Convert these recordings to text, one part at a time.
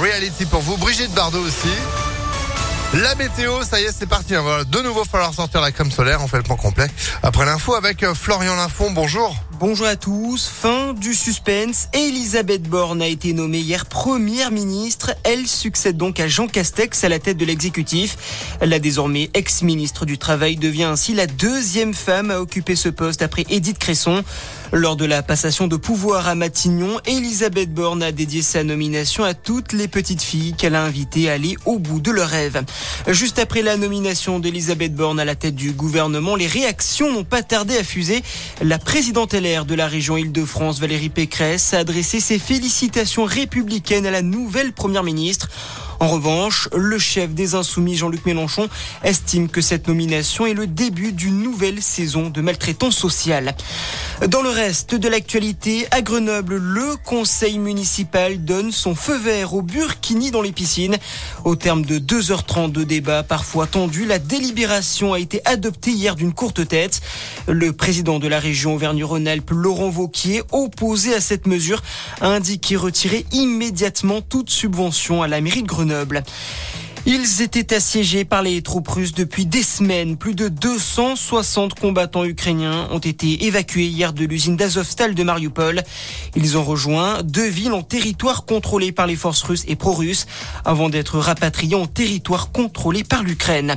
Reality pour vous. Brigitte Bardot aussi. La météo, ça y est, c'est parti. Hein. De nouveau, falloir sortir la crème solaire. On fait le point complet. Après l'info avec euh, Florian Lafont. Bonjour. Bonjour à tous. Fin du suspense. Elisabeth Borne a été nommée hier première ministre. Elle succède donc à Jean Castex à la tête de l'exécutif. La désormais ex-ministre du Travail devient ainsi la deuxième femme à occuper ce poste après Edith Cresson. Lors de la passation de pouvoir à Matignon, Elisabeth Borne a dédié sa nomination à toutes les petites filles qu'elle a invitées à aller au bout de leur rêve. Juste après la nomination d'Elisabeth Borne à la tête du gouvernement, les réactions n'ont pas tardé à fuser. De la région Île-de-France, Valérie Pécresse, a adressé ses félicitations républicaines à la nouvelle première ministre. En revanche, le chef des Insoumis, Jean-Luc Mélenchon, estime que cette nomination est le début d'une nouvelle saison de maltraitance sociale. Dans le reste de l'actualité, à Grenoble, le conseil municipal donne son feu vert au burkini dans les piscines. Au terme de 2h30 de débat parfois tendu, la délibération a été adoptée hier d'une courte tête. Le président de la région Auvergne-Rhône-Alpes, Laurent Vauquier, opposé à cette mesure, a indiqué retirer immédiatement toute subvention à la mairie de Grenoble. Grenoble. Ils étaient assiégés par les troupes russes depuis des semaines. Plus de 260 combattants ukrainiens ont été évacués hier de l'usine d'Azovstal de Mariupol. Ils ont rejoint deux villes en territoire contrôlé par les forces russes et pro-russes avant d'être rapatriés en territoire contrôlé par l'Ukraine.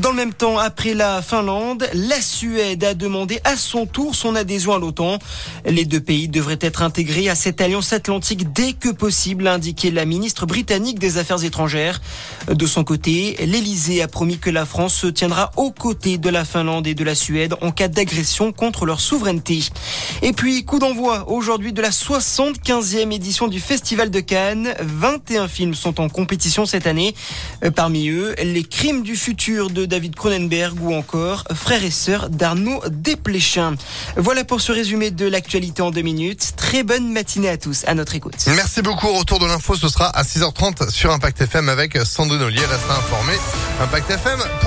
Dans le même temps, après la Finlande, la Suède a demandé à son tour son adhésion à l'OTAN. Les deux pays devraient être intégrés à cette alliance atlantique dès que possible, a indiqué la ministre britannique des Affaires étrangères. Son côté, l'Elysée a promis que la France se tiendra aux côtés de la Finlande et de la Suède en cas d'agression contre leur souveraineté. Et puis, coup d'envoi aujourd'hui de la 75e édition du Festival de Cannes. 21 films sont en compétition cette année. Euh, parmi eux, Les Crimes du futur de David Cronenberg ou encore Frères et sœurs d'Arnaud Desplechin. Voilà pour ce résumé de l'actualité en deux minutes. Très bonne matinée à tous, à notre écoute. Merci beaucoup. Retour de l'info, ce sera à 6h30 sur Impact FM avec Sandrine Ollier. Reste informé. Impact FM.